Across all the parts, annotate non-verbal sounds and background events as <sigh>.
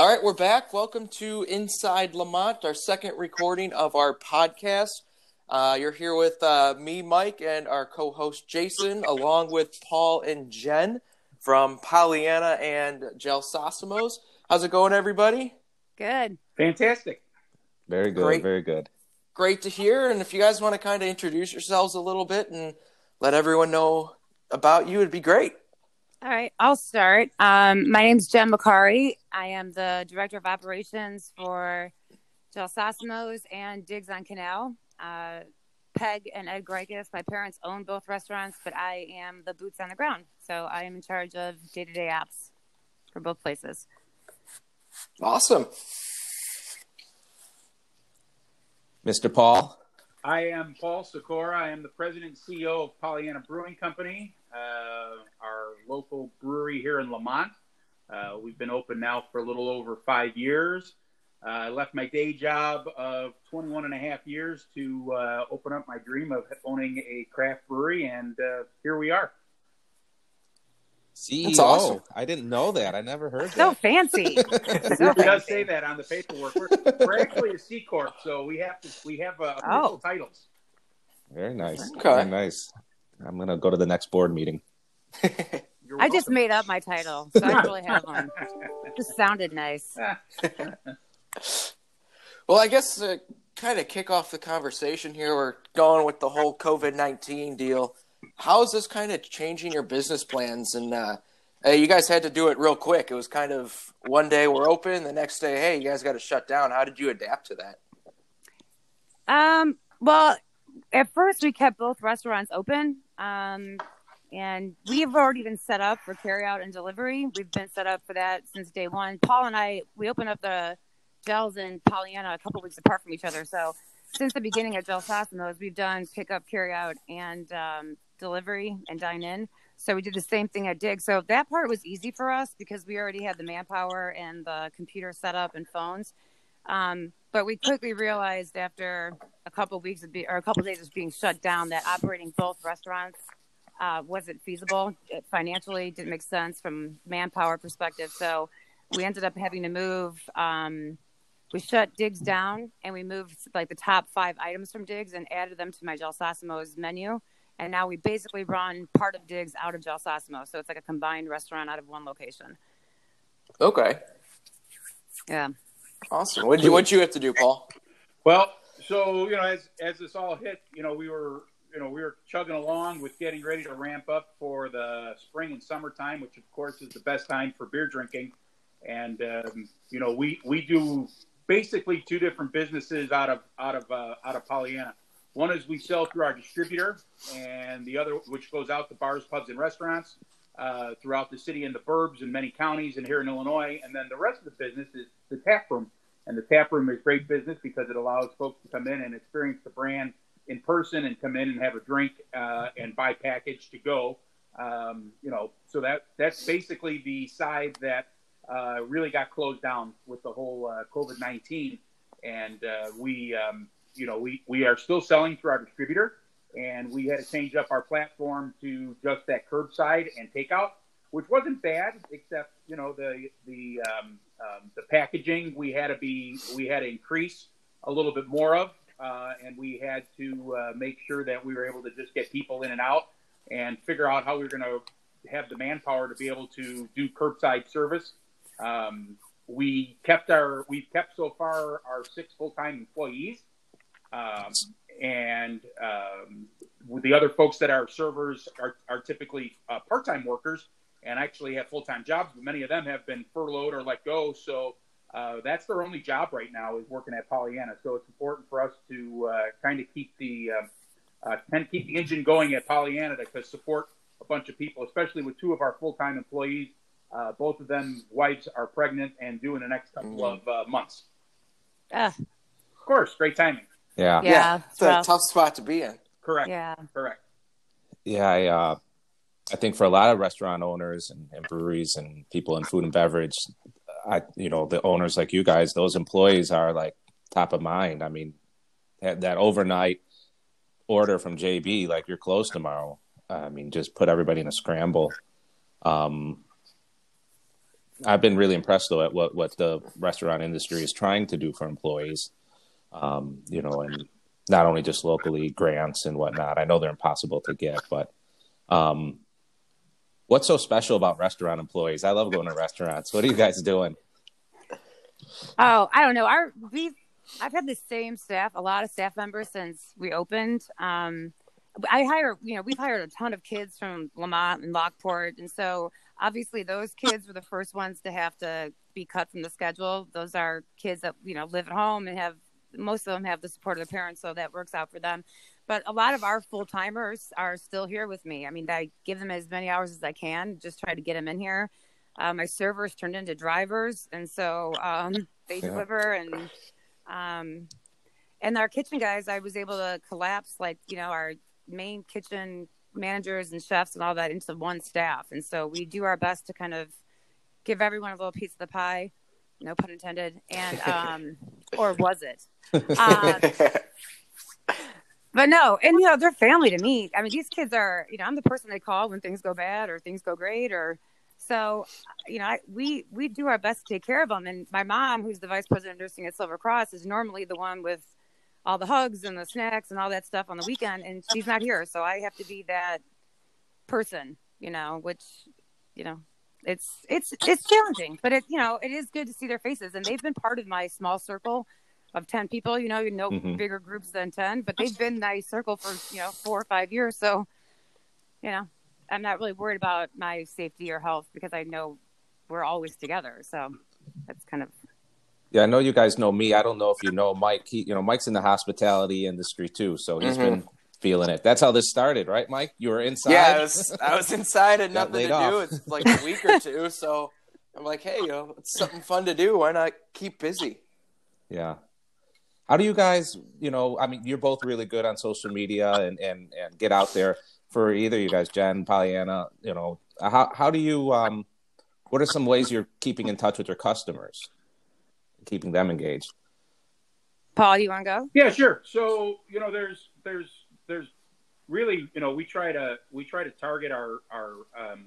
All right, we're back. Welcome to Inside Lemont, our second recording of our podcast. Uh, you're here with uh, me, Mike, and our co-host Jason, along with Paul and Jen from Pollyanna and Gelsosomo's. How's it going, everybody? Good. Fantastic. Very good. Great. Very good. Great to hear. And if you guys want to kind of introduce yourselves a little bit and let everyone know about you, it'd be great. All right, I'll start. Um, my is Jen McCary. I am the director of operations for Gelsosomo's and Digs on Canal. Uh, Peg and Ed Greikis, my parents own both restaurants, but I am the boots on the ground. So I am in charge of day to day apps for both places. Awesome. Mr. Paul. I am Paul Sikora. I am the president and CEO of Pollyanna Brewing Company, our local brewery here in Lemont. Uh, we've been open now for a little over five years. Uh, I left my day job of 21 and a half years to uh, open up my dream of owning a craft brewery, and uh, here we are. CEO. That's awesome. I didn't know that. I never heard that. So fancy. <laughs> so It does say that on the paperwork. We're, we're actually a C corp, so we have to we have uh, official Oh. titles. Very nice. Okay. Very nice. I'm gonna go to the next board meeting. <laughs> I just made up my title, so I don't really have one. <laughs> Just sounded nice. <laughs> Well, I guess to kind of kick off the conversation here, we're going with the whole COVID 19 deal. How is this kind of changing your business plans? And uh, uh, you guys had to do it real quick. It was kind of one day we're open, the next day, hey, you guys got to shut down. How did you adapt to that? Um, well, at first we kept both restaurants open. Um, and we've already been set up for carryout and delivery. We've been set up for that since day one. Paul and I, we opened up the gels in Pollyanna a couple weeks apart from each other. So since the beginning of Gelsosomo's, we've done pickup, carryout, and um, delivery and dine in. So we did the same thing at Dig. So that part was easy for us because we already had the manpower and the computer set up and phones. Um, but we quickly realized after a couple of weeks of be, or a couple of days of being shut down that operating both restaurants uh, wasn't feasible it financially. Didn't make sense from manpower perspective. So we ended up having to move. Um, we shut Digs down and we moved like the top five items from Digs and added them to my Gelsosomo's menu. And now we basically run part of Digs out of Gelsosomo. So it's like a combined restaurant out of one location. Okay. Yeah. Awesome. What did you, what'd you have to do, Paul? Well, so you know, as as this all hit, you know, we were you know we were chugging along with getting ready to ramp up for the spring and summertime, which of course is the best time for beer drinking. And um, you know, we we do basically two different businesses out of out of uh, out of Pollyanna. One is we sell through our distributor, and the other, which goes out to bars, pubs, and restaurants uh, throughout the city and the burbs and many counties and here in Illinois. And then the rest of the business is the tap room. And the tap room is great business because it allows folks to come in and experience the brand in person and come in and have a drink uh, and buy package to go. Um, you know, so that that's basically the side that uh, really got closed down with the whole uh, COVID nineteen. And uh, we, um, you know, we we are still selling through our distributor, and we had to change up our platform to just that curbside and takeout, which wasn't bad, except you know the the um, um, the packaging we had to be we had to increase a little bit more of, uh, and we had to uh, make sure that we were able to just get people in and out and figure out how we were going to have the manpower to be able to do curbside service. Um, we kept our we've kept so far our six full time employees, um, and um, the other folks that are servers are, are typically uh, part time workers and actually have full time jobs, but many of them have been furloughed or let go. So uh, that's their only job right now is working at Pollyanna. So it's important for us to uh, kind of keep the uh, uh, kind of keep the engine going at Pollyanna to support a bunch of people, especially with two of our full time employees. Uh, both of them wives are pregnant and due in the next couple of uh, months. Ugh. Of course, great timing. Yeah. Yeah, it's it's a tough spot to be in. Correct. yeah. Correct. Yeah. I, uh, I think for a lot of restaurant owners and, and breweries and people in food and beverage, I, you know, the owners like you guys, those employees are like top of mind. I mean, that, that overnight order from JB, like you're closed tomorrow. I mean, just put everybody in a scramble. Um, I've been really impressed though at what what the restaurant industry is trying to do for employees. Um, you know, and not only just locally grants and whatnot. I know they're impossible to get, but um, what's so special about restaurant employees? I love going to restaurants. What are you guys doing? Oh, I don't know. Our we've I've had the same staff, a lot of staff members since we opened. Um, I hire, you know, we've hired a ton of kids from Lemont and Lockport, and so obviously those kids were the first ones to have to be cut from the schedule. Those are kids that you know live at home and have most of them have the support of their parents, so that works out for them. But a lot of our full timers are still here with me. I mean, I give them as many hours as I can, just try to get them in here. Uh, my servers turned into drivers, and so um, <laughs> they yeah. deliver and um, and our kitchen guys. I was able to collapse like you know our main kitchen managers and chefs and all that into one staff, and so we do our best to kind of give everyone a little piece of the pie. No pun intended. And <laughs> um, or was it? <laughs> But no, and you know they're family to me. I mean, these kids are. You know, I'm the person they call when things go bad or things go great or so, you know, I, we we do our best to take care of them. And my mom, who's the vice president of nursing at Silver Cross, is normally the one with all the hugs and the snacks and all that stuff on the weekend, and she's not here, so I have to be that person, you know, which, you know, it's it's it's challenging, but it you know it is good to see their faces, and they've been part of my small circle of 10 people you know you know mm-hmm. bigger groups than 10 but they've been my circle for you know four or five years so you know I'm not really worried about my safety or health because I know we're always together. So that's kind of. Yeah, I know you guys know me. I don't know if you know Mike. He, you know, Mike's in the hospitality industry too, so he's mm-hmm. been feeling it. That's how this started, right, Mike? You were inside. Yeah, I was, I was inside and nothing to off. do. It's like a week or two, so I'm like, hey, you know, it's something fun to do. Why not keep busy? Yeah. How do you guys, you know, I mean, you're both really good on social media and and and get out there for either you guys, Jen, Pollyanna, you know, how how do you um what are some ways you're keeping in touch with your customers, keeping them engaged? Paul, you want to go? Yeah, sure. So you know, there's there's there's really you know we try to we try to target our our um,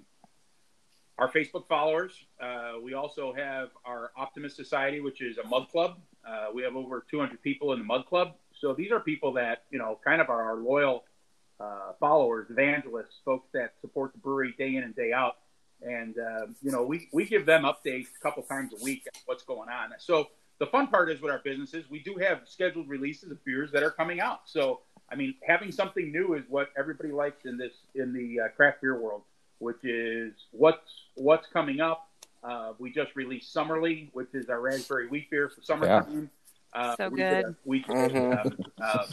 our Facebook followers. Uh, we also have our Optimist Society, which is a mug club. Uh, we have over 200 people in the mug club. So these are people that you know kind of are our loyal uh, followers, evangelists, folks that support the brewery day in and day out. And, uh, you know, we, we give them updates a couple times a week what's going on. So the fun part is with our businesses, we do have scheduled releases of beers that are coming out. So, I mean, having something new is what everybody likes in this, in the uh, craft beer world, which is what's, what's coming up. Uh, we just released Summerly, which is our raspberry wheat beer for summertime. Yeah. Uh, so we good. Did a, we, mm-hmm. uh,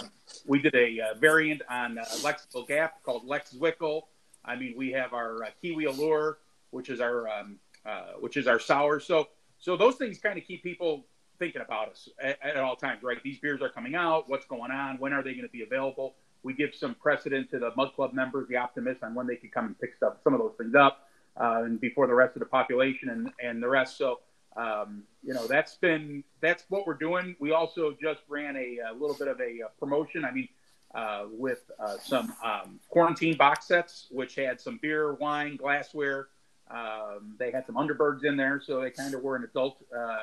we did a uh, variant on uh, Lexical Gap called Lex Zwickel. I mean, we have our uh, Kiwi Allure, which is our um, uh, which is our sour. So so those things kind of keep people thinking about us at, at, all times, right? These beers are coming out. What's going on? When are they going to be available? We give some precedent to the Mug Club members, the optimists, on when they can come and pick stuff, some of those things up, and before the rest of the population and and the rest. So um, you know, that's been that's what we're doing. We also just ran a, a little bit of a, promotion. I mean, uh, with uh, some um, quarantine box sets, which had some beer, wine, glassware. Um, they had some Underbergs in there, so they kind of were an adult. Uh, uh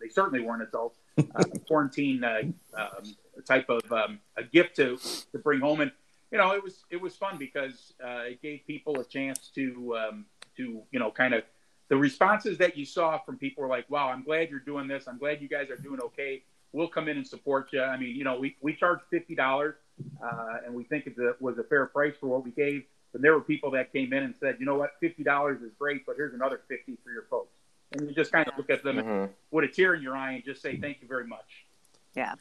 they certainly were an adult uh, <laughs> quarantine uh, um, type of um, a gift to to bring home, and you know, it was it was fun because it gave people a chance to um, to you know kind of the responses that you saw from people were like, wow, I'm glad you're doing this. I'm glad you guys are doing okay. We'll come in and support you. I mean, you know, we, we charge $50 uh, and we think it was a fair price for what we gave. But there were people that came in and said, you know what, $50 is great, but here's another 50 for your folks. And you just kind of look at them mm-hmm. with a tear in your eye and just say, thank you very much. Yeah.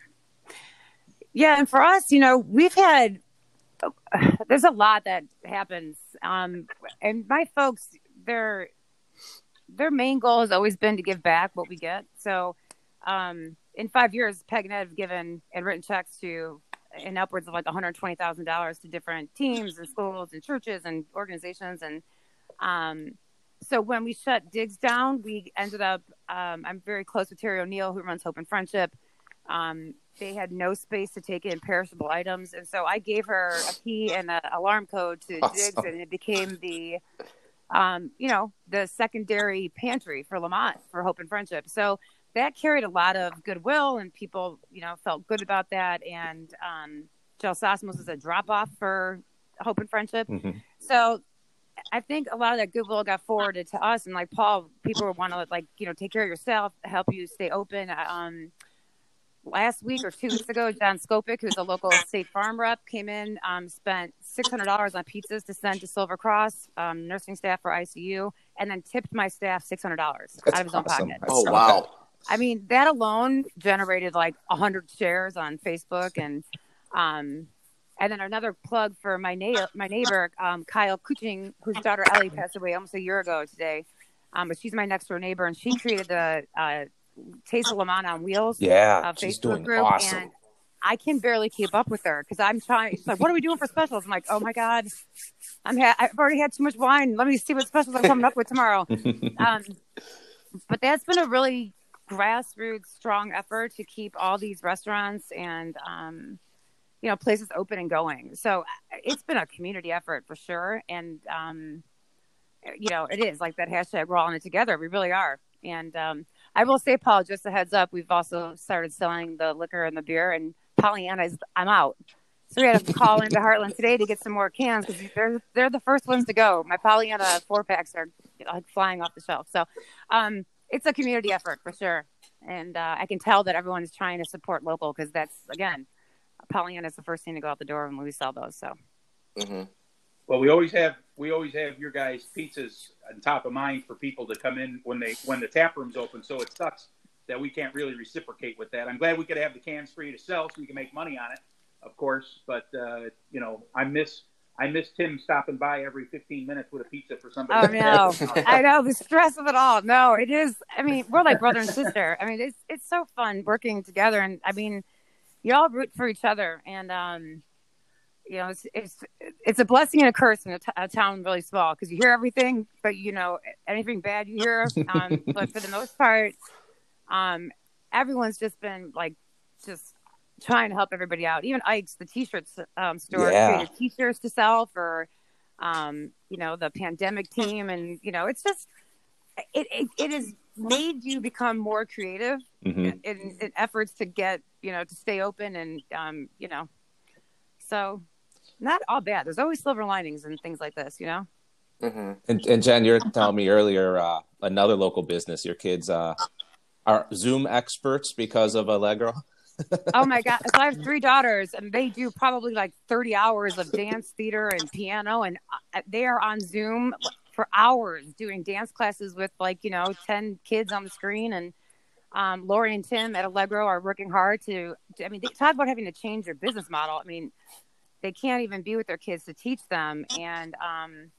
Yeah. And for us, you know, we've had, there's a lot that happens. Um, and my folks, they're, their main goal has always been to give back what we get. So, um, in five years, Peg and Ed have given and written checks to in upwards of like $120,000 to different teams and schools and churches and organizations. And um, so when we shut Digs down, we ended up, um, I'm very close with Terry O'Neill, who runs Hope and Friendship. Um, they had no space to take in perishable items. And so I gave her a key and an alarm code to <laughs> awesome. Digs, and it became the um, you know, the secondary pantry for Lemont for Hope and Friendship. So that carried a lot of goodwill, and people, you know, felt good about that. And um, Gelsosomo's is a drop off for Hope and Friendship. Mm-hmm. So I think a lot of that goodwill got forwarded to us, and like Paul, people want to like you know take care of yourself, help you stay open. Um, last week or two weeks ago, John Skopik, who's a local State Farm rep, came in, um, spent six hundred dollars on pizzas to send to Silver Cross um, nursing staff for ICU, and then tipped my staff six hundred dollars out of his awesome. own pocket. That's Oh so wow. I mean, that alone generated like hundred shares on Facebook, and um, and then another plug for my neighbor, my neighbor um, Kyle Kuching, whose daughter Ellie passed away almost a year ago today. Um, but she's my next door neighbor, and she created the uh, Taste of Lemont on Wheels Yeah, uh, she's doing group, awesome. and I can barely keep up with her because I'm trying. She's like, "What are we doing for specials?" I'm like, "Oh my god, I'm ha- I've already had too much wine. Let me see what specials I'm coming up with tomorrow." <laughs> um, but that's been a really grassroots strong effort to keep all these restaurants and um, you know places open and going. So uh, it's been a community effort for sure, and um, you know it is like that hashtag. We're all in it together. We really are. And um, I will say, Paul, just a heads up, we've also started selling the liquor and the beer. And Pollyanna is, I'm out. So we had to call into Heartland today to get some more cans because they're they're the first ones to go. My Pollyanna four packs are like flying off the shelf. So um, it's a community effort for sure, and uh, I can tell that everyone is trying to support local because that's again, Pollyanna is the first thing to go out the door when we sell those. So hmm Well, we always have we always have your guys' pizzas on top of mind for people to come in when they when the tap room's open. So it sucks that we can't really reciprocate with that. I'm glad we could have the cans free to sell so we can make money on it, of course. But uh, you know, I miss I miss Tim stopping by every 15 minutes with a pizza for somebody. Oh no, <laughs> I know the stress of it all. No, it is. I mean, we're like brother and sister. I mean, it's it's so fun working together, and I mean, you all root for each other, and um, you know, it's it's it's a blessing and a curse in a, t- a town really small because you hear everything, but you know, anything bad you hear. Um, <laughs> but for the most part, um, everyone's just been like just trying to help everybody out. Even Ike's, the t-shirts um, store, Yeah. created t-shirts to sell for, um, you know, the pandemic team, and you know, it's just it it, it has made you become more creative hmm in, in efforts to get you know to stay open and um, you know, so not all bad. There's always silver linings and things like this, you know. hmm And, and Jen, you're telling me earlier uh, another local business. Your kids uh, are Zoom experts because of Allegro. Oh my <laughs> god! So I have three daughters, and they do probably like thirty hours of dance, theater, and piano, and uh, they are on Zoom for hours doing dance classes with like you know ten kids on the screen. And um, Lori and Tim at Allegro are working hard to. I mean, they talk about having to change their business model. I mean, they can't even be with their kids to teach them. And um,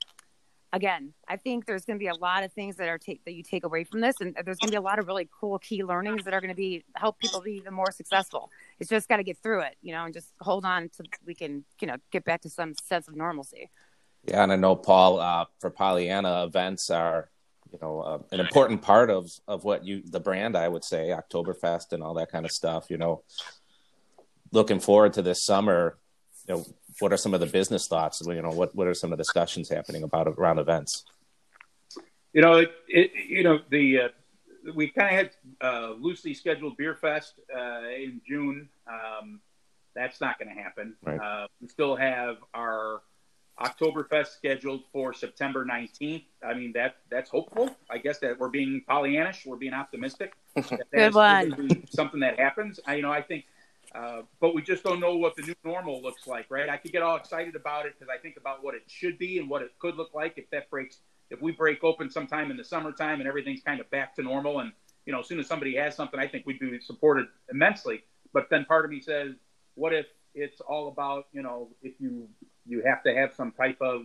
again, I think there's going to be a lot of things that are that you take away from this, and there's going to be a lot of really cool key learnings that are going to be help people be even more successful. It's just got to get through it, you know, and just hold on to we can, you know, get back to some sense of normalcy. Yeah, and I know Paul uh, for Pollyanna events are, you know, uh, an important part of of what you the brand. I would say Oktoberfest and all that kind of stuff. You know, looking forward to this summer. You know, what are some of the business thoughts? You know, what what are some of the discussions happening about around events? You know, it, it you know the uh, we kind of had uh, loosely scheduled beer fest uh, in June. Um, that's not going to happen. Right. Uh, we still have our Oktoberfest scheduled for September 19th. I mean that that's hopeful. I guess that we're being Pollyannish, we're being optimistic. <laughs> that Good that's one. Something that happens. I, you know, I think. Uh, but we just don't know what the new normal looks like, right? I could get all excited about it because I think about what it should be and what it could look like if that breaks if we break open sometime in the summertime and everything's kind of back to normal. And you know as soon as somebody has something i think we'd be supported immensely. But then part of me says what if it's all about you know if you you have to have some type of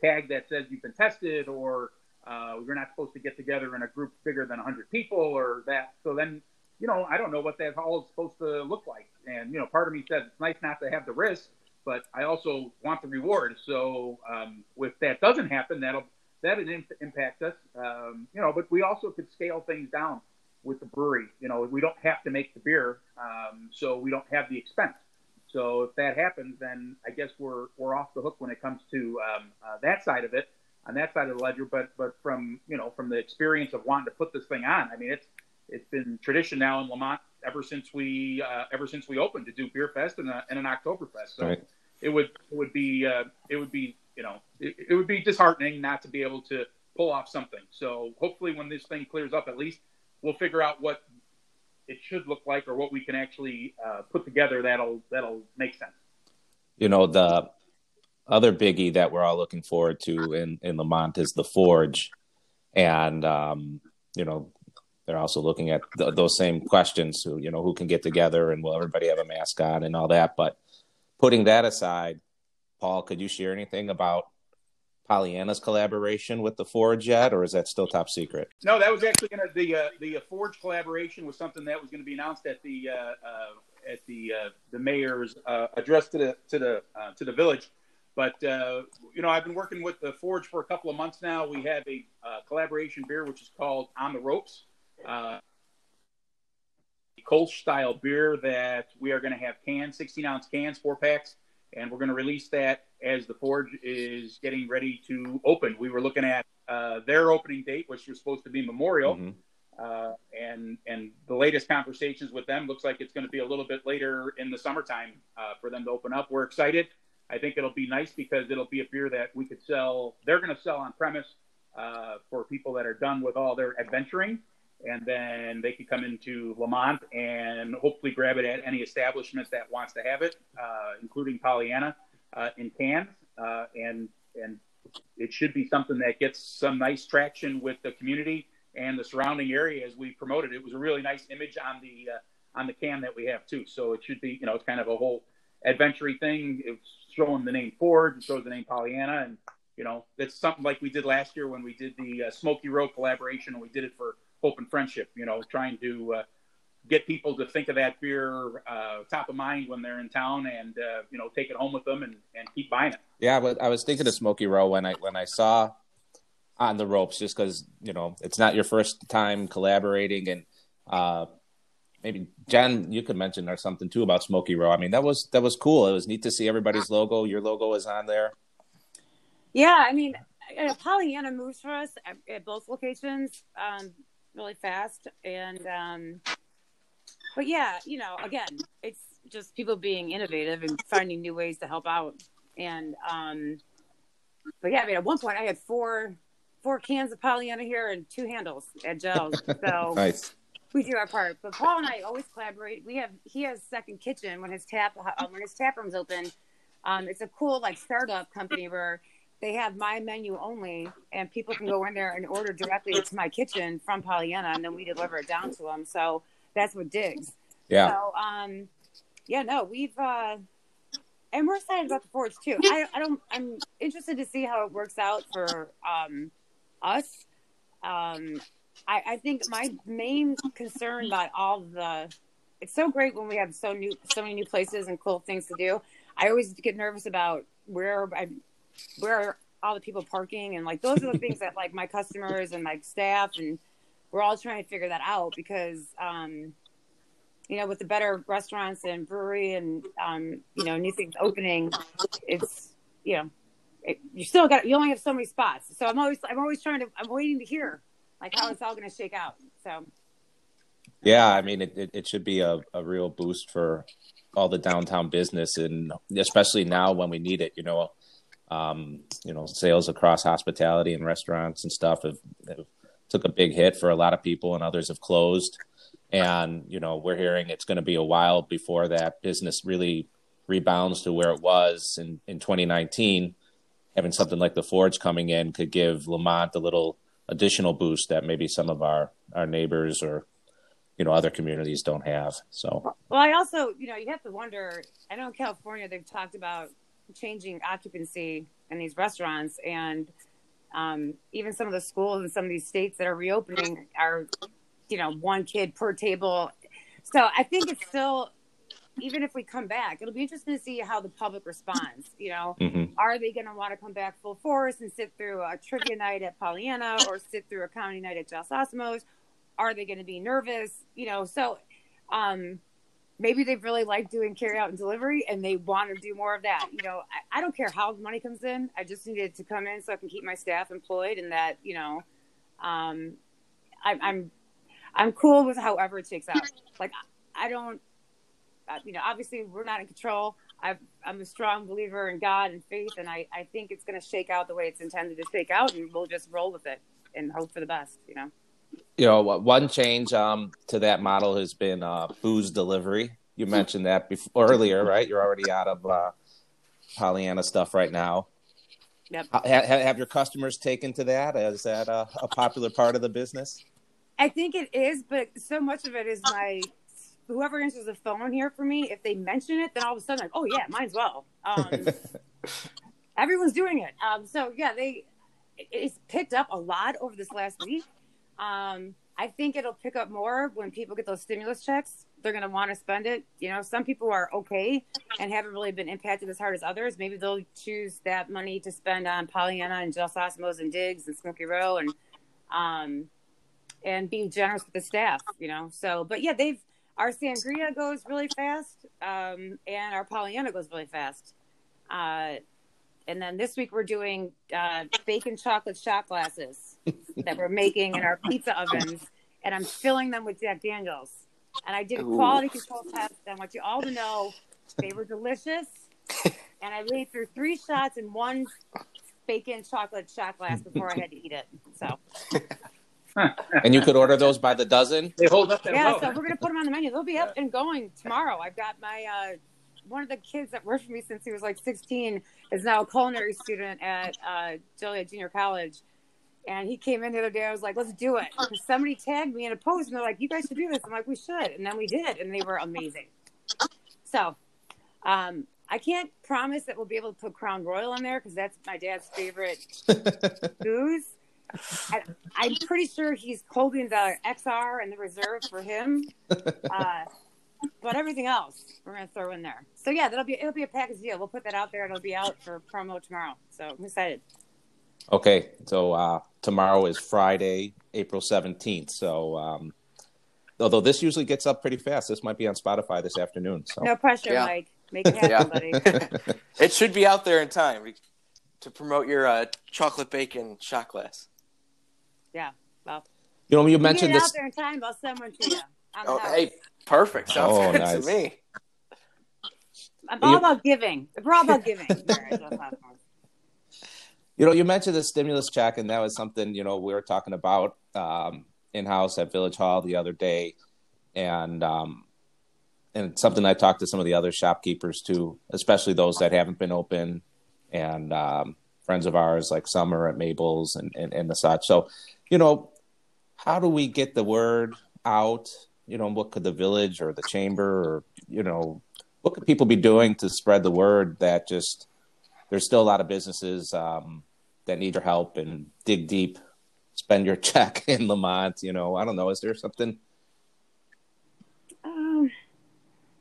tag that says you've been tested or uh, you're not supposed to get together in a group bigger than 100 people or that. So then you know i don't know what that all is supposed to look like and you know part of me says it's nice not to have the risk but i also want the reward so um, if that doesn't happen that'll that would imp- impact us, um, you know. But we also could scale things down with the brewery. You know, we don't have to make the beer, um, so we don't have the expense. So if that happens, then I guess we're we're off the hook when it comes to um, uh, that side of it. on that side of the ledger. But but from you know from the experience of wanting to put this thing on, I mean it's it's been tradition now in Lemont ever since we uh, ever since we opened to do Beer Fest and, a, and an Oktoberfest. So Right. it would it would be uh, it would be you know it, it would be disheartening not to be able to pull off something. So hopefully when this thing clears up, at least we'll figure out what it should look like or what we can actually uh, put together that'll that'll make sense. you know the other biggie that we're all looking forward to in in Lemont is the Forge, and um, you know they're also looking at th- those same questions. Who you know who can get together and will everybody have a mascot and all that. But putting that aside, Paul, could you share anything about Pollyanna's collaboration with the Forge yet, or is that still top secret? No, that was actually to the uh, the uh, Forge collaboration was something that was going to be announced at the uh, uh, at the uh, the mayor's uh, address to the to the to the village. But uh, you know, I've been working with the Forge for a couple of months now. We have a uh, collaboration beer which is called On the Ropes, uh, Kolsch style beer that we are going to have cans, 16 ounce cans, four packs, and we're going to release that as the Forge is getting ready to open. We were looking at uh, their opening date, which was supposed to be Memorial. Mhm. Uh, and and the latest conversations with them looks like it's going to be a little bit later in the summertime uh, for them to open up. We're excited. I think it'll be nice because it'll be a beer that we could sell. They're going to sell on premise uh, for people that are done with all their adventuring, and then they can come into Lemont and hopefully grab it at any establishment that wants to have it, uh, including Pollyanna uh, in cans. Uh, and and it should be something that gets some nice traction with the community and the surrounding area as we promote it. It was a really nice image on the uh, on the can that we have too. So it should be, you know, it's kind of a whole adventure thing. It's showing the name Forge, it shows the name Pollyanna, and you know, that's something like we did last year when we did the uh, Smoky Road collaboration, and we did it for Hope and Friendship. You know, trying to uh, get people to think of that beer uh, top of mind when they're in town, and uh, you know, take it home with them and, and keep buying it. Yeah, but I was thinking of Smoky Row when I when I saw on the ropes, just because you know it's not your first time collaborating, and uh, maybe Jen, you could mention or something too about Smoky Row. I mean, that was that was cool. It was neat to see everybody's logo. Your logo is on there. Yeah, I mean, uh, Pollyanna moves for us at, at both locations um, really fast, and um, but yeah, you know, again, it's just people being innovative and finding new ways to help out, and um, but yeah, I mean, at one point I had four four cans of Pollyanna here and two handles at Gels, so <laughs> Nice. we do our part. But Paul and I always collaborate. We have he has second kitchen when his tap uh, when his tap room's open. Um, it's a cool like startup company where they have my menu only, and people can go in there and order directly to my kitchen from Pollyanna, and then we deliver it down to them. So that's what digs. Yeah. So um, yeah, no, we've uh, and we're excited about the forge too. I, I don't. I'm interested to see how it works out for um, us. Um, I, I think my main concern about all the it's so great when we have so new so many new places and cool things to do. I always get nervous about where I where all the people parking and like those are the things that like my customers and my staff and we're all trying to figure that out because um you know with the better restaurants and brewery and um you know new things opening it's you know it, you still got you only have so many spots so i'm always i'm always trying to i'm waiting to hear like how it's all going to shake out so Yeah, I mean, it, it, it should be a, a real boost for all the downtown business, and especially now when we need it. You know, um, you know, sales across hospitality and restaurants and stuff have, have took a big hit for a lot of people, and others have closed. And you know, we're hearing it's going to be a while before that business really rebounds to where it was in, in 2019. Having something like the Forge coming in could give Lemont a little additional boost that maybe some of our our neighbors or you know other communities don't have. So Well, I also, you know, you have to wonder. I know in California they've talked about changing occupancy in these restaurants, and um, even some of the schools in some of these states that are reopening are, you know, one kid per table. So I think it's still, even if we come back, it'll be interesting to see how the public responds. You know, mhm. are they going to want to come back full force and sit through a trivia night at Pollyanna or sit through a comedy night at Los Asomos? Are they going to be nervous? You know, so um, maybe they really like doing carry out and delivery and they want to do more of that. You know, I, I don't care how the money comes in. I just need it to come in so I can keep my staff employed and that, you know, um, I, I'm, I'm cool with however it shakes out. Like, I don't, you know, obviously we're not in control. i am a strong believer in God and faith, and I, I think it's going to shake out the way it's intended to shake out, and we'll just roll with it and hope for the best, you know? You know, one change um, to that model has been uh, booze delivery. You mentioned that before, earlier, right? You're already out of uh, Pollyanna stuff right now. Yep. Have, have your customers taken to that? Is that a, a popular part of the business? I think it is, but so much of it is my whoever answers the phone here for me. If they mention it, then all of a sudden, like, oh yeah, might as well. Um, <laughs> everyone's doing it. Um, so yeah, they it's picked up a lot over this last week. Um, I think it'll pick up more when people get those stimulus checks. They're going to want to spend it. You know, some people are okay and haven't really been impacted as hard as others. Maybe they'll choose that money to spend on Pollyanna and Gelsosomo's and Digs and Smoky Row and um, and being generous with the staff. You know, so but yeah, they've our sangria goes really fast, um, and our Pollyanna goes really fast. Uh, and then this week we're doing uh, bacon chocolate shot glasses that we're making in our pizza ovens, and I'm filling them with Jack Daniels. And I did a quality control test. I want you all to know they were delicious. <laughs> and I made through three shots in one bacon chocolate shot glass before I had to eat it. So. <laughs> and you could order those by the dozen. They hold up. yeah, so we're gonna put them on the menu. They'll be up and going tomorrow. I've got my uh, one of the kids that worked for me since he was like 16 is now a culinary student at uh, Joliet Junior College. And he came in the other day. I was like, let's do it. somebody tagged me in a post and they're like, you guys should do this. I'm like, we should. And then we did. And they were amazing. So um, I can't promise that we'll be able to put Crown Royal in there because that's my dad's favorite <laughs> booze. I, am pretty sure he's holding the XR and the reserve for him. <laughs> Uh, but everything else we're gonna throw in there. So yeah, that'll be it'll be a package deal. We'll put that out there. It'll be out for promo tomorrow. So I'm excited. Okay, so uh, tomorrow is Friday, April seventeenth. So um, although this usually gets up pretty fast, this might be on Spotify this afternoon. So no pressure, yeah. Mike. Make it happen, buddy. <laughs> it should be out there in time to promote your uh, chocolate bacon shot glass. Yeah. Well, you know, you mentioned this. out there in time. I'll send one to you. Oh, hey, perfect. Sounds oh, good nice. to me. I'm all you, about giving. We're all about giving. <laughs> you know, you mentioned the stimulus check, and that was something you know we were talking about um, in house at Village Hall the other day, and um, and something I talked to some of the other shopkeepers too, especially those that haven't been open, and um, friends of ours like Summer at Mabel's and, and and the such. So, you know, how do we get the word out? You know, what could the village or the chamber or you know what could people be doing to spread the word that just there's still a lot of businesses um, that need your help and dig deep, spend your <laughs> check in Lemont. You know, I don't know. Is there something? Um,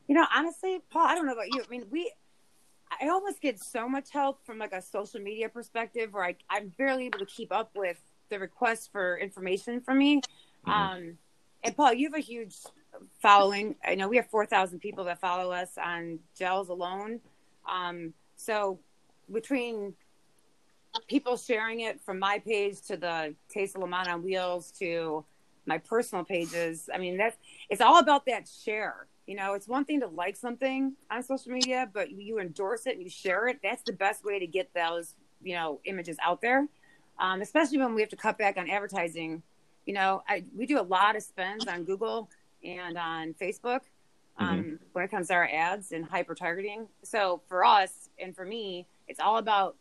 you know, honestly, Paul, I don't know about you. I mean, we, I almost get so much help from like a social media perspective where I, I'm barely able to keep up with the requests for information from me. Mm-hmm. Um, and Paul, you have a huge following. I know we have 4,000 people that follow us on gels alone. Um, so between people sharing it from my page to the Taste of Lemont on Wheels to my personal pages, I mean, that's, it's all about that share. You know, it's one thing to like something on social media, but you endorse it and you share it. That's the best way to get those, you know, images out there. Um, especially when we have to cut back on advertising. You know, I, we do a lot of spends on Google and on Facebook um, mm-hmm. when it comes to our ads and hyper targeting. So for us and for me, it's all about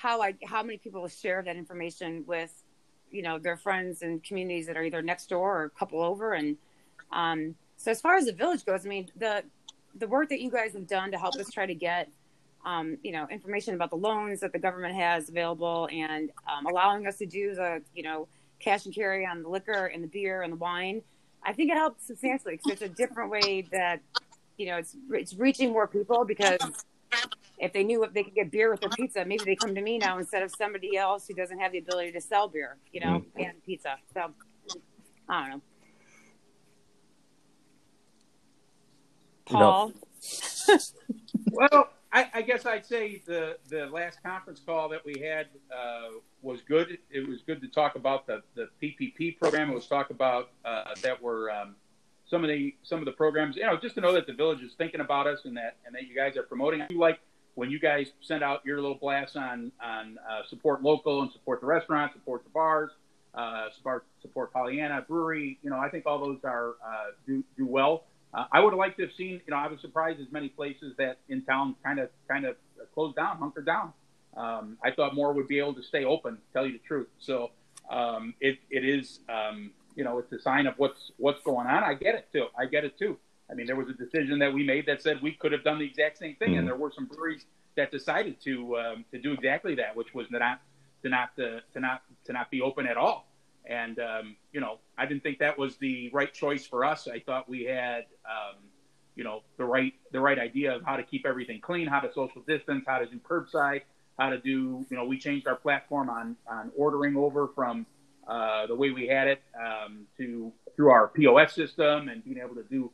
how I how many people share that information with you know their friends and communities that are either next door or a couple over. And um, so as far as the village goes, I mean the the work that you guys have done to help us try to get um, you know information about the loans that the government has available and um, allowing us to do the you know cash and carry on the liquor and the beer and the wine I think it helps substantially because it's a different way that you know it's it's reaching more people because if they knew if they could get beer with their pizza, maybe they come to me now instead of somebody else who doesn't have the ability to sell beer, you know, mm. and pizza. So I don't know. Paul. No. <laughs> well, I, I, guess I'd say the the last conference call that we had uh, was good. It was good to talk about the, the PPP program. It was talk about uh, that were um, some of the some of the programs. You know, just to know that the village is thinking about us and that and that you guys are promoting. I like when you guys send out your little blasts on on uh, support local and support the restaurants, support the bars, uh, support support Pollyanna Brewery. You know, I think all those are uh, do do well. Uh, I would have liked to have seen. You know, I was surprised as many places that in town kind of kind of closed down, hunkered down. Um, I thought more would be able to stay open. To tell you the truth, so um, it it is. Um, you know, it's a sign of what's what's going on. I get it too. I get it too. I mean, there was a decision that we made that said we could have done the exact same thing, mm-hmm. and there were some breweries that decided to um, to do exactly that, which was not to not to, to not to not be open at all. And um, you know, I didn't think that was the right choice for us. I thought we had um, you know the right the right idea of how to keep everything clean, how to social distance, how to do curbside, how to do you know we changed our platform on on ordering over from uh, the way we had it um, to through our POS system and being able to do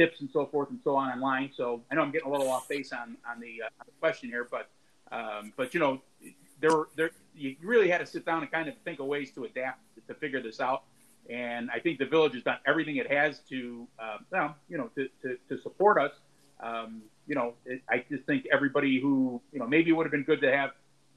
tips and so forth and so on online. So I know I'm getting a little off base on on the, uh, on the question here, but um, but you know there there you really had to sit down and kind of think of ways to adapt to, figure this out. And I think the village has done everything it has to, well, you know, to, to, to support us. Um, you know, it, I just think everybody who, you know, maybe it would have been good to have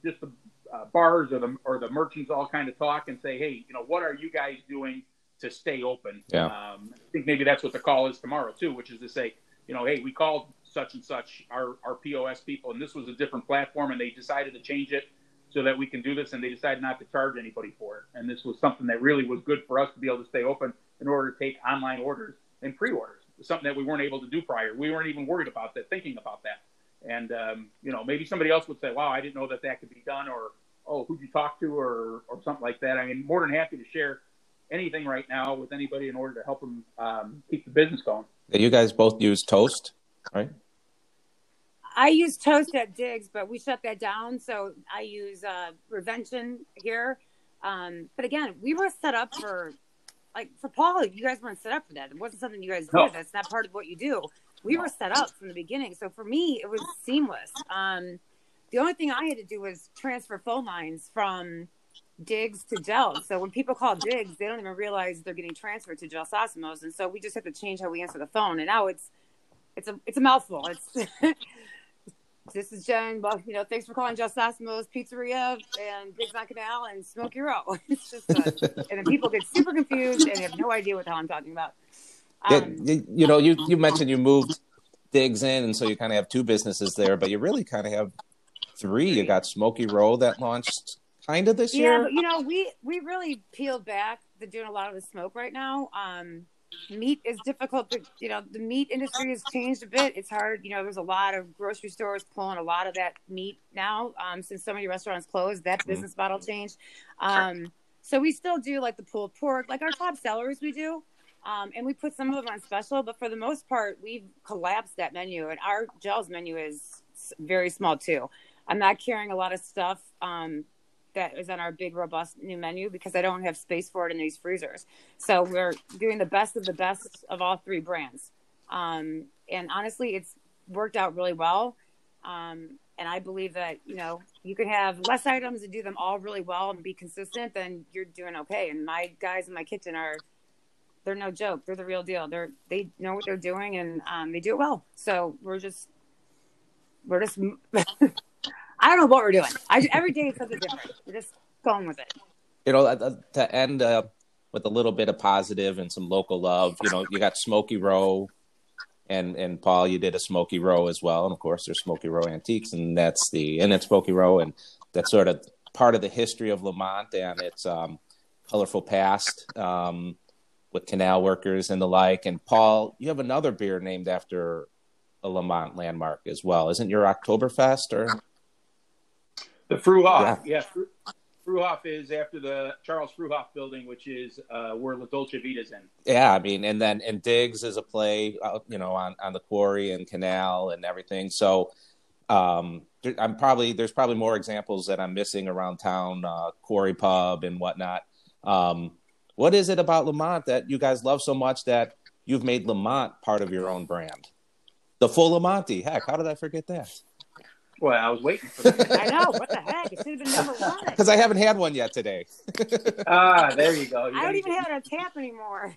just the uh, bars or the or the merchants all kind of talk and say, hey, you know, what are you guys doing to stay open. Yeah. Um, I think maybe that's what the call is tomorrow too, which is to say, you know, hey, we called such and such our, our POS people, and this was a different platform, and they decided to change it so that we can do this, and they decided not to charge anybody for it. And this was something that really was good for us to be able to stay open in order to take online orders and pre-orders, something that we weren't able to do prior. We weren't even worried about that, thinking about that. And um, you know, maybe somebody else would say, "Wow, I didn't know that that could be done," or "Oh, who'd you talk to?" or or something like that. I mean, more than happy to share anything right now with anybody in order to help them um, keep the business going. You guys both use Toast, right? I use Toast at Digs, but we shut that down. So I use uh, Revention here. Um, but again, we were set up for, like, for Paul, you guys weren't set up for that. It wasn't something you guys no. did. That's not part of what you do. We were set up from the beginning. So for me, it was seamless. Um, the only thing I had to do was transfer phone lines from digs to gels. So when people call digs, they don't even realize they're getting transferred to Gelsosomo's. And so we just have to change how we answer the phone. And now it's it's a it's a mouthful. It's <laughs> this is Jen. Well, you know, thanks for calling Gelsosomo's Pizzeria and Digs on Canal and Smoky Row. <laughs> It's just a, and then people get super confused and have no idea what the hell I'm talking about. Um, yeah, you know, you you mentioned you moved Digs in, and so you kind of have two businesses there, but you really kind of have three. You got Smoky Row that launched kind of this yeah, year. Yeah, you know, we we really peeled back. They're doing a lot of the smoke right now. Um, meat is difficult. To, you know, the meat industry has changed a bit. It's hard. You know, there's a lot of grocery stores pulling a lot of that meat now. Um, since so many restaurants closed, that mm-hmm. business model changed. Um, so we still do like the pulled pork, like our top sellers. We do. Um, and we put some of them on special, but for the most part, we've collapsed that menu, and our gels menu is very small too. I'm not carrying a lot of stuff um, that is on our big robust new menu because I don't have space for it in these freezers. So we're doing the best of the best of all three brands. Um, and honestly, it's worked out really well. Um, and I believe that, you know, you can have less items and do them all really well and be consistent, then you're doing okay. And my guys in my kitchen are, they're no joke. They're the real deal. They're, they know what they're doing and um, they do it well. So we're just, we're just <laughs> I don't know what we're doing. I, every day is something different. We're just going with it. You know, to end uh, with a little bit of positive and some local love. You know, you got Smoky Row, and and Paul, you did a Smoky Row as well, and of course there's Smoky Row Antiques, and that's the and it's Smoky Row, and that's sort of part of the history of Lemont and its um, colorful past um, with canal workers and the like. And Paul, you have another beer named after a Lemont landmark as well, isn't your Oktoberfest or? The Fruhoff, yeah. yeah Fruhoff is after the Charles Fruhoff building, which is uh, where La Dolce Vita's in. Yeah, I mean, and then and Digs is a play, uh, you know, on on the quarry and canal and everything. So, um, I'm probably there's probably more examples that I'm missing around town, uh, quarry pub and whatnot. Um, what is it about Lemont that you guys love so much that you've made Lemont part of your own brand? The full Monty. Heck, how did I forget that? Well, I was waiting for that. I know. What the heck? It should have been number one. <laughs> Because I haven't had one yet today. <laughs> ah, there you go. You I don't even have it on tap anymore.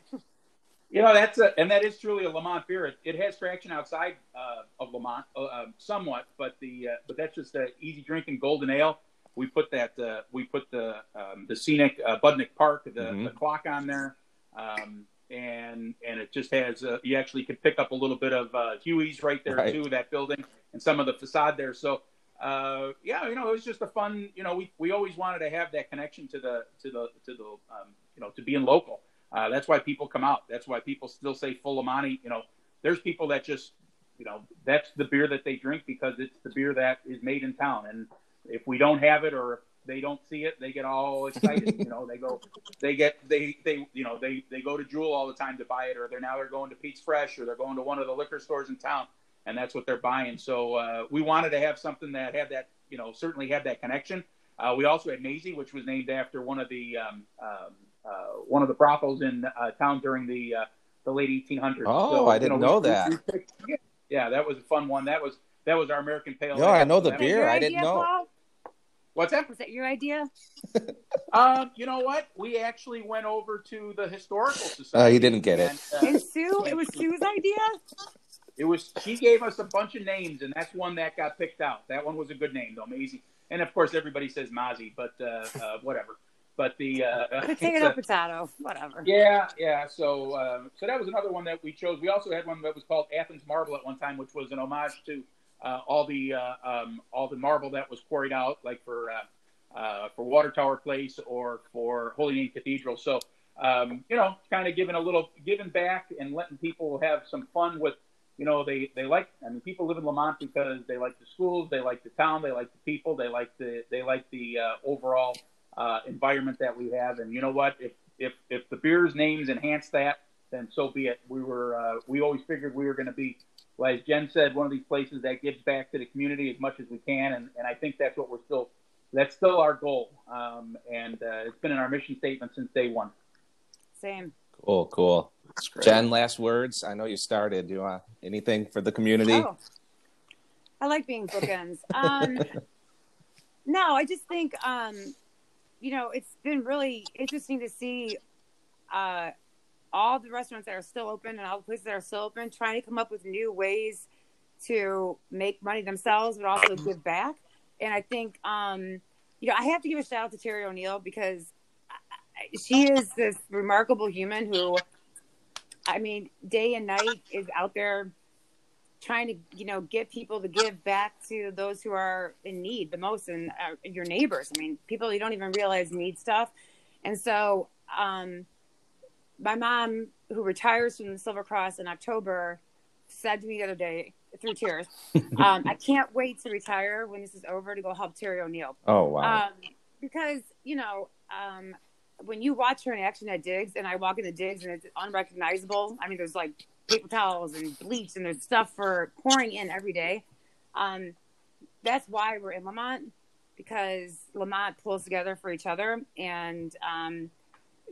You know, that's a, and that is truly a Lemont beer. It, it has traction outside uh, of Lemont, uh, uh, somewhat, but the uh, but that's just a easy drinking golden ale. We put that uh, we put the um, the scenic uh, Budnick Park the, Mhm. the clock on there, um, and and it just has uh, you actually could pick up a little bit of uh, Huey's right there Right. too, that building and some of the facade there. So uh, yeah, you know, it was just a fun. You know, we, we always wanted to have that connection to the to the to the um, you know to being local. Uh, that's why people come out. That's why people still say full Amani. You know, there's people that just you know that's the beer that they drink because it's the beer that is made in town. And if we don't have it or they don't see it, they get all excited. you know, they go, they get they they you know they they go to Jewel all the time to buy it, or they're now they're going to Pete's Fresh, or they're going to one of the liquor stores in town, and that's what they're buying. So uh, we wanted to have something that had that you know certainly had that connection. Uh, we also had Maisie, which was named after one of the um, um, uh, one of the brothels in uh, town during the uh, the late 1800s. Oh, I didn't you know we- that. we picked- yeah, yeah, that was a fun one. That was that was our American Pale. No, I know the beer. I didn't idea, know. Paul? What's that? Was that your idea? <laughs> Um, you know what? We actually went over to the historical Uh, society. he didn't get it. and, uh, And Sue? It was Sue's idea? It was she gave us a bunch of names, and that's one that got picked out. That one was a good name, though, Maisie. And of course, everybody says Mozzie, but uh, uh, whatever. But the uh, Potato, it's a- potato, whatever. yeah, yeah. So, uh, so that was another one that we chose. We also had one that was called Athens Marble at one time, which was an homage to uh, all the uh, um, all the marble that was quarried out, like for uh, uh, for Water Tower Place or for Holy Name Cathedral. So, um, you know, kind of giving a little giving back and letting people have some fun with. You know, they they like. I mean, people live in Lemont because they like the schools, they like the town, they like the people, they like the they like the uh, overall uh, environment that we have. And you know what? If if if the beer's names enhance that, then so be it. We were we always figured we were going to be, well, as Jen said, one of these places that gives back to the community as much as we can, and, and I think that's what we're still that's still our goal. Um, and uh, it's been in our mission statement since day one. Same. Cool, cool. That's great. Jen, last words. I know you started. Do you want anything for the community? Oh. I like being bookends. <laughs> Um, no, I just think, um, you know, it's been really interesting to see uh, all the restaurants that are still open and all the places that are still open trying to come up with new ways to make money themselves, but also give back. And I think, um, you know, I have to give a shout out to Terry O'Neill because she is this remarkable human who, I mean, day and night is out there trying to you know get people to give back to those who are in need the most and uh, your neighbors i mean people you don't even realize need stuff and so um my mom who retires from the silver cross in october said to me the other day through tears <laughs> um, i can't wait to retire when this is over to go help terry o'neill. Oh wow. um, because you know um, when you watch her in action at digs and i walk in the digs and it's unrecognizable. I mean there's like paper towels and bleach and there's stuff for pouring in every day. Um, that's why we're in Lemont because Lemont pulls together for each other and um,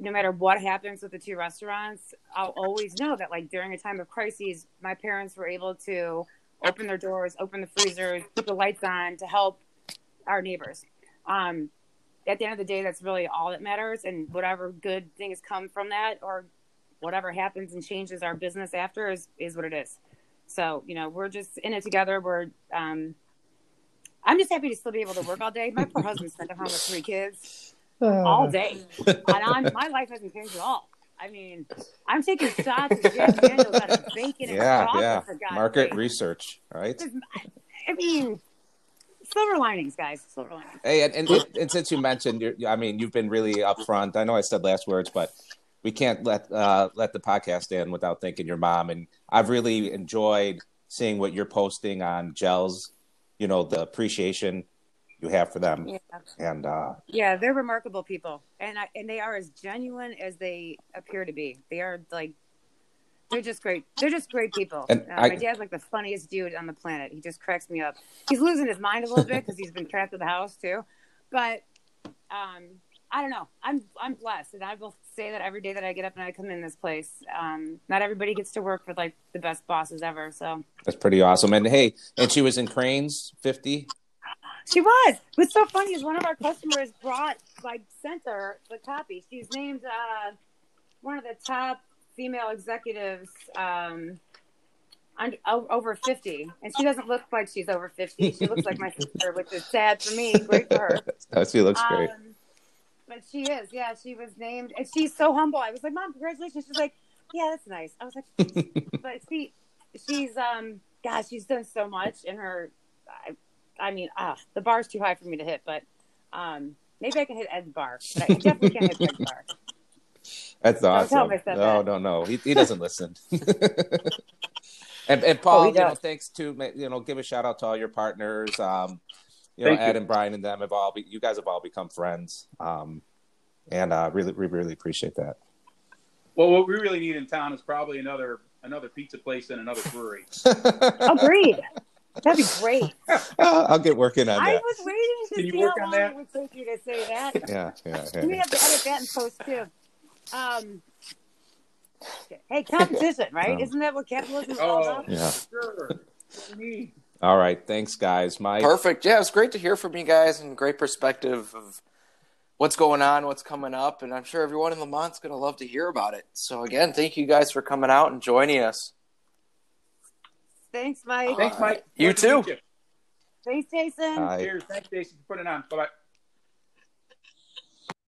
no matter what happens with the two restaurants i'll always know that like during a time of crises my parents were able to open their doors open the freezers keep the lights on to help our neighbors um, at the end of the day, that's really all that matters. And whatever good things come from that or whatever happens and changes our business after is, is what it is. So, you know, we're just in it together. We're, um, I'm just happy to still be able to work all day. My poor husband spent at home with three kids all day. And I'm, my life hasn't changed at all. I mean, I'm taking shots of Jack Daniels out of bacon and yeah, chocolate, yeah. for Market sake. research, right? I mean, silver linings, guys. Silver linings. Hey, and, and, and since you mentioned, you're, I mean, you've been really upfront. I know I said last words, but we can't let uh, let the podcast end without thanking your mom. And I've really enjoyed seeing what you're posting on Gels. You know, the appreciation you have for them, Yeah. and uh, Yeah, they're remarkable people, and I, and they are as genuine as they appear to be. They are like, they're just great. They're just great people. And uh, I- my dad's like the funniest dude on the planet. He just cracks me up. He's losing his mind a little bit because he's been trapped in the house too. But um, I don't know. I'm I'm blessed, and I will say that every day that I get up and I come in this place. Um, not everybody gets to work with like the best bosses ever. So That's pretty awesome. And hey, and she was in Crain's 50. She was. What's so funny is one of our customers brought like sent her the copy. She's named uh, one of the top female executives. Um, un- o- over 50 and she doesn't look like she's over 50 she looks like my <laughs> sister which is sad for me great for her <laughs> she looks great. Um, but she is, yeah. She was named, and she's so humble. I was like, "Mom, congratulations!" She's like, "Yeah, that's nice." I was like, <laughs> "But see, she's um, gosh, she's done so much in her. I, I mean, ah, the bar's too high for me to hit, but um, maybe I can hit Ed's bar, but I definitely can't hit Ed's bar. That's tell awesome. him I said No, that. no, no. He, he doesn't listen. <laughs> and, and Oh, Paul, he you know, thanks to you know, give a shout out to all your partners. Um, you know, Thank you. Ed and Brian and them have all be, you guys have all become friends. Um, and uh, really, we really appreciate that. Well, what we really need in town is probably another another pizza place and another brewery. <laughs> Agreed. That'd be great. <laughs> I'll get working on that. I was waiting to Can you see how long that? it would take you to say that. <laughs> Yeah, yeah, We have to edit that in post too. Um, hey, competition, <laughs> right? Um, Isn't that what capitalism is all Oh, about? Yeah. sure. What we need. All right. Thanks, guys. Mike. Perfect. Yeah, it was great to hear from you guys and great perspective of what's going on, what's coming up, and I'm sure everyone in Lemont's going to love to hear about it. So again, thank you guys for coming out and joining us. Thanks, Mike. Thanks, Mike. You Pleasure too. meet you. Thanks, Jason. Bye. Cheers. Thanks, Jason, for putting on. Bye bye.